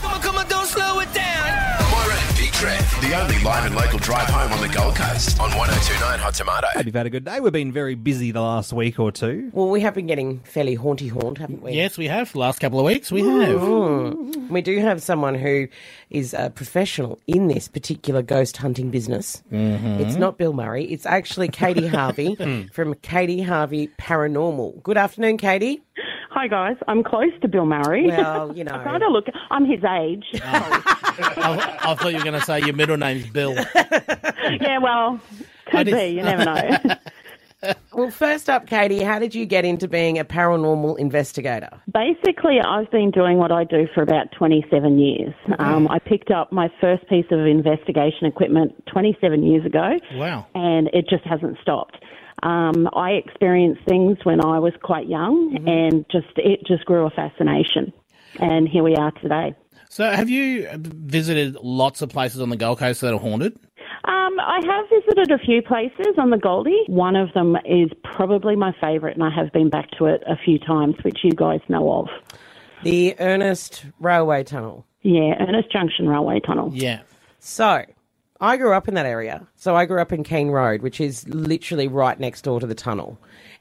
Come on, come on, don't slow it down. Moyra and Big Trev, the only live and local drive home on the Gold Coast on 1029 Hot Tomato. Hope you've had a good day. We've been very busy the last week or two. Well, we have been getting fairly haunty haunt, haven't we? Yes, we have. The last couple of weeks, we have. We do have someone who is a professional in this particular ghost hunting business. Mm-hmm. It's not Bill Murray. It's actually Katie Harvey from Katie Harvey Paranormal. Good afternoon, Katie. Hi guys, I'm close to Bill Murray. Well, you know. I kind of look. I'm his age. I, I thought you were going to say your middle name's Bill. yeah, well, could be. You never know. Well, first up, Katie, how did you get into being a paranormal investigator? Basically, I've been doing what I do for about 27 years. Um, I picked up my first piece of investigation equipment 27 years ago, Wow. and it just hasn't stopped. Um, I experienced things when I was quite young, and just it just grew a fascination. And here we are today. So, have you visited lots of places on the Gold Coast that are haunted? Um, I have visited a few places on the Goldie. One of them is probably my favourite, and I have been back to it a few times, which you guys know of. The Ernest Railway Tunnel. Yeah, Ernest Junction Railway Tunnel. Yeah. So, I grew up in that area. So, I grew up in Keene Road, which is literally right next door to the tunnel.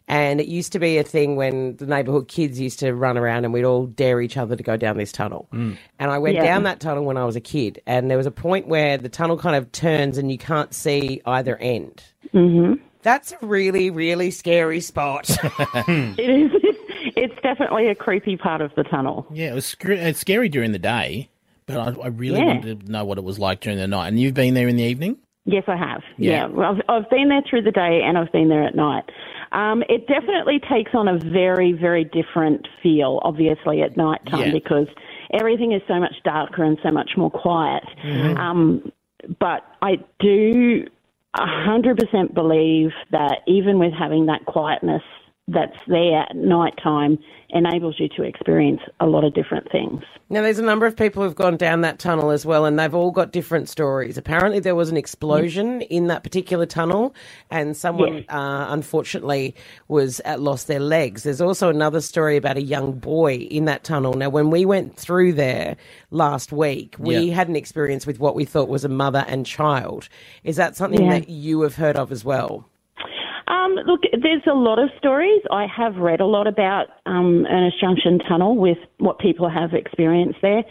And it used to be a thing when the neighbourhood kids used to run around and we'd all dare each other to go down this tunnel. And I went Yeah. down that tunnel when I was a kid. And there was a point where the tunnel kind of turns and you can't see either end. Mm-hmm. That's a really, really scary spot. It is. It's definitely a creepy part of the tunnel. Yeah, it was scr- it's scary during the day, but I, I really Yeah. wanted to know what it was like during the night. And you've been there in the evening? Yes, I have. Yeah. Yeah, Well, I've, I've been there through the day and I've been there at night. Um, it definitely takes on a very, very different feel, obviously, at night time Yeah. because everything is so much darker and so much more quiet. Mm-hmm. Um, but I do 100% believe that even with having that quietness that's there at night time enables you to experience a lot of different things. Now, there's a number of people who've gone down that tunnel as well, and they've all got different stories. Apparently, there was an explosion in that particular tunnel, and someone, uh, unfortunately, was at lost their legs. There's also another story about a young boy in that tunnel. Now, when we went through there last week, we Yeah. had an experience with what we thought was a mother and child. Is that something Yeah. that you have heard of as well? Um, look, there's a lot of stories. I have read a lot about um, Ernest Junction Tunnel with what people have experienced there.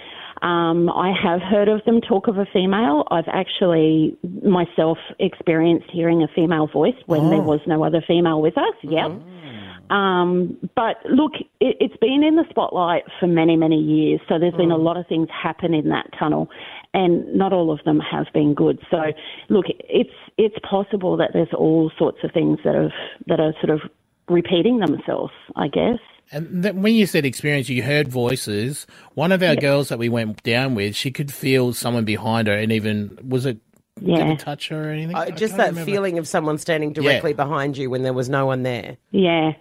Um, I have heard of them talk of a female. I've actually myself experienced hearing a female voice when there was no other female with us. Yep. Um, but look, it, it's been in the spotlight for many, many years. So there's been a lot of things happen in that tunnel, and not all of them have been good. So look, it's it's possible that there's all sorts of things that have that are sort of repeating themselves. I guess. And th- when you said experience, you heard voices. One of our girls that we went down with, she could feel someone behind her, and even was it? Did Yeah. it touch her or anything? Uh, just that remember. feeling of someone standing directly behind you when there was no one there. Yeah.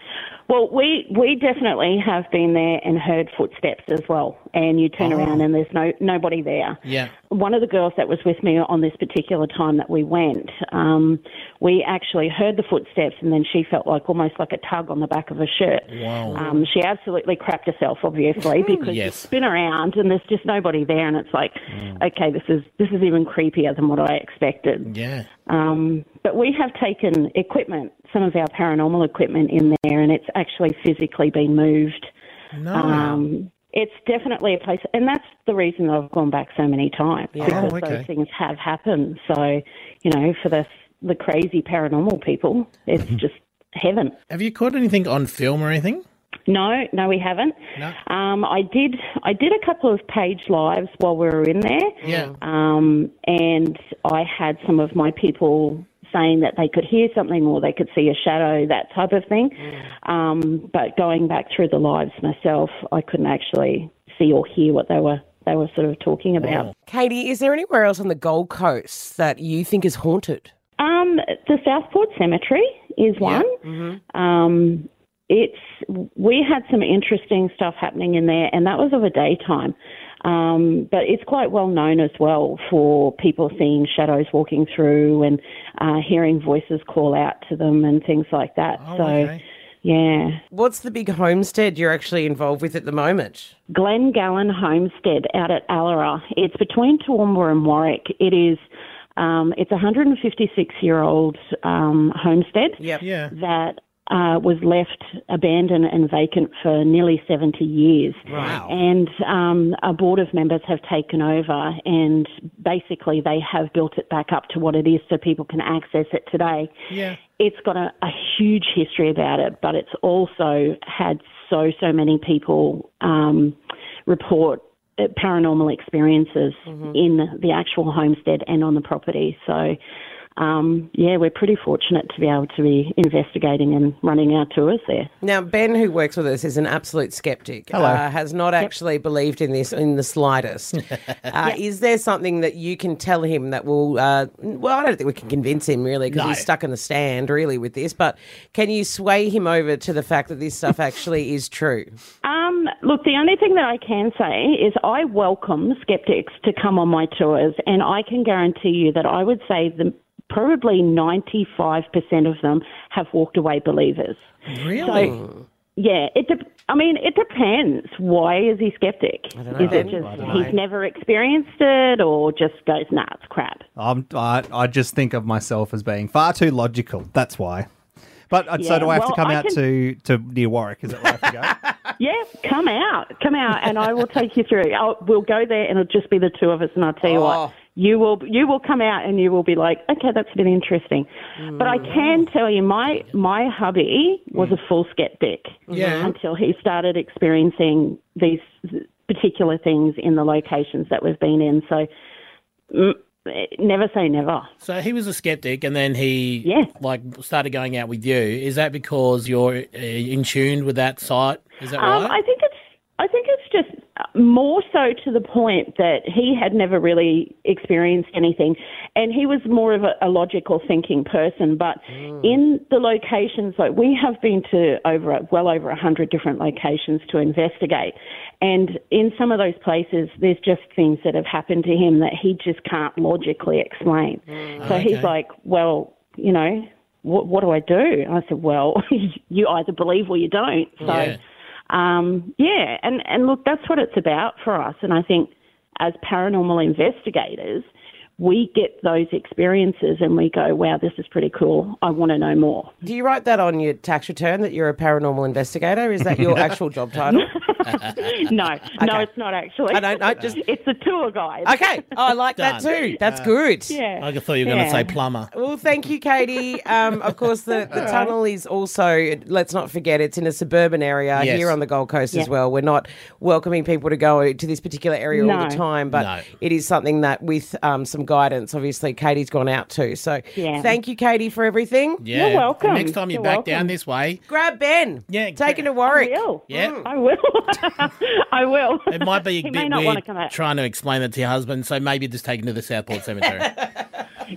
Well, we we definitely have been there and heard footsteps as well. And you turn around and there's no nobody there. Yeah. One of the girls that was with me on this particular time that we went, um, we actually heard the footsteps, and then she felt like almost like a tug on the back of her shirt. Wow. Um, she absolutely crapped herself, obviously, because you Yes. spin around and there's just nobody there, and it's like, okay, this is this is even creepier than what I expected. Yeah. Um, but we have taken equipment, some of our paranormal equipment in there, and it's actually physically been moved. No. Um, it's definitely a place, and that's the reason I've gone back so many times because Oh, okay. those things have happened. So, you know, for the the crazy paranormal people, it's just heaven. Have you caught anything on film or anything? No, no, we haven't. No. Um, I did. I did a couple of page lives while we were in there. Yeah. Um, and I had some of my people saying that they could hear something or they could see a shadow, that type of thing. Um, but going back through the lives myself, I couldn't actually see or hear what they were they were sort of talking about. Katie, is there anywhere else on the Gold Coast that you think is haunted? Um, the Southport Cemetery is one. Um, it's we had some interesting stuff happening in there, and that was of a daytime. Um, but it's quite well known as well for people seeing shadows walking through and uh, hearing voices call out to them and things like that. Oh, so, okay. Yeah. What's the big homestead you're actually involved with at the moment? Glengallan Homestead out at Allora. It's between Toowoomba and Warwick. It is. Um, it's a 156 year old um, homestead Yep. Yeah. that uh, was left abandoned and vacant for nearly 70 years. Wow. And um, a board of members have taken over, and basically they have built it back up to what it is so people can access it today. Yeah. It's got a, a huge history about it, but it's also had so, so many people um, report uh, paranormal experiences in the actual homestead and on the property. So, um, yeah, we're pretty fortunate to be able to be investigating and running our tours there. Now, Ben, who works with us, is an absolute skeptic. Hello. Uh, has not actually believed in this in the slightest. Uh, Is there something that you can tell him that will? Uh, well, I don't think we can convince him really because No. he's stuck in the stand really with this. But can you sway him over to the fact that this stuff actually is true? Um, look, the only thing that I can say is I welcome skeptics to come on my tours, and I can guarantee you that I would say the probably 95% of them have walked away believers. Really? So, yeah, it. De- I mean, it depends. Why is he skeptic? don't know, Is it just I he's never experienced it, or just goes, nah, it's crap? I'm, I, I just think of myself as being far too logical. That's why. But uh, so do I have to come I out can- to, to near Warwick? Is that where I have to go? Yeah, come out, come out, and I will take you through. I'll, we'll go there, and it'll just be the two of us, and I'll tell you Oh. what. You will you will come out and you will be like, okay, that's been interesting. But I can tell you, my my hubby was a full skeptic Yeah. until he started experiencing these particular things in the locations that we've been in. So mm, never say never. So he was a skeptic, and then he Yeah. like started going out with you. Is that because you're uh, in tune with that site? Is that Um, right? I think it's I think it's just more so to the point that he had never really experienced anything, and he was more of a, a logical thinking person. But hmm. in the locations, like we have been to over well over a hundred different locations to investigate, and in some of those places, there's just things that have happened to him that he just can't logically explain. Hmm. So he's like, well, you know. What, what do I do? I said, well, you either believe or you don't. So, Yeah. Um, yeah, and, and look, that's what it's about for us. And I think as paranormal investigators, we get those experiences and we go, wow, this is pretty cool. I want to know more. Do you write that on your tax return that you're a paranormal investigator? Is that your actual job title? no, no, it's not actually. I don't know, just- It's a tour guide. Okay, oh, I like that too. That's good. Yeah. I thought you were going to Yeah. say plumber. Well, thank you, Katie. Um, of course, the, the tunnel is also, let's not forget, it's in a suburban area Yes. here on the Gold Coast as well. We're not welcoming people to go to this particular area all the time, but No. it is something that, with um, some guidance, obviously, Katie's gone out too. So Yeah. thank you, Katie, for everything. Yeah. You're welcome. Next time you're, You're back welcome. down this way, Grab Ben. Yeah, Take him to Warwick. I will. Yeah. I will. I will. it might be a He bit may not weird come out. trying to explain it to your husband. So maybe just take him to the Southport Cemetery.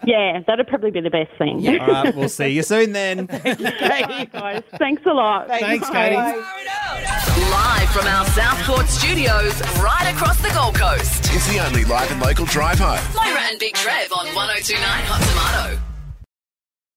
Yeah, that'd probably be the best thing. Yeah. All right, we'll see you soon then. Hey, guys, thanks a lot. Thanks, Bye. Katie. Live from our Southport studios, right across the Gold Coast. It's the only live and local drive home. Moyra and Big Trev on 1029 Hot Tomato.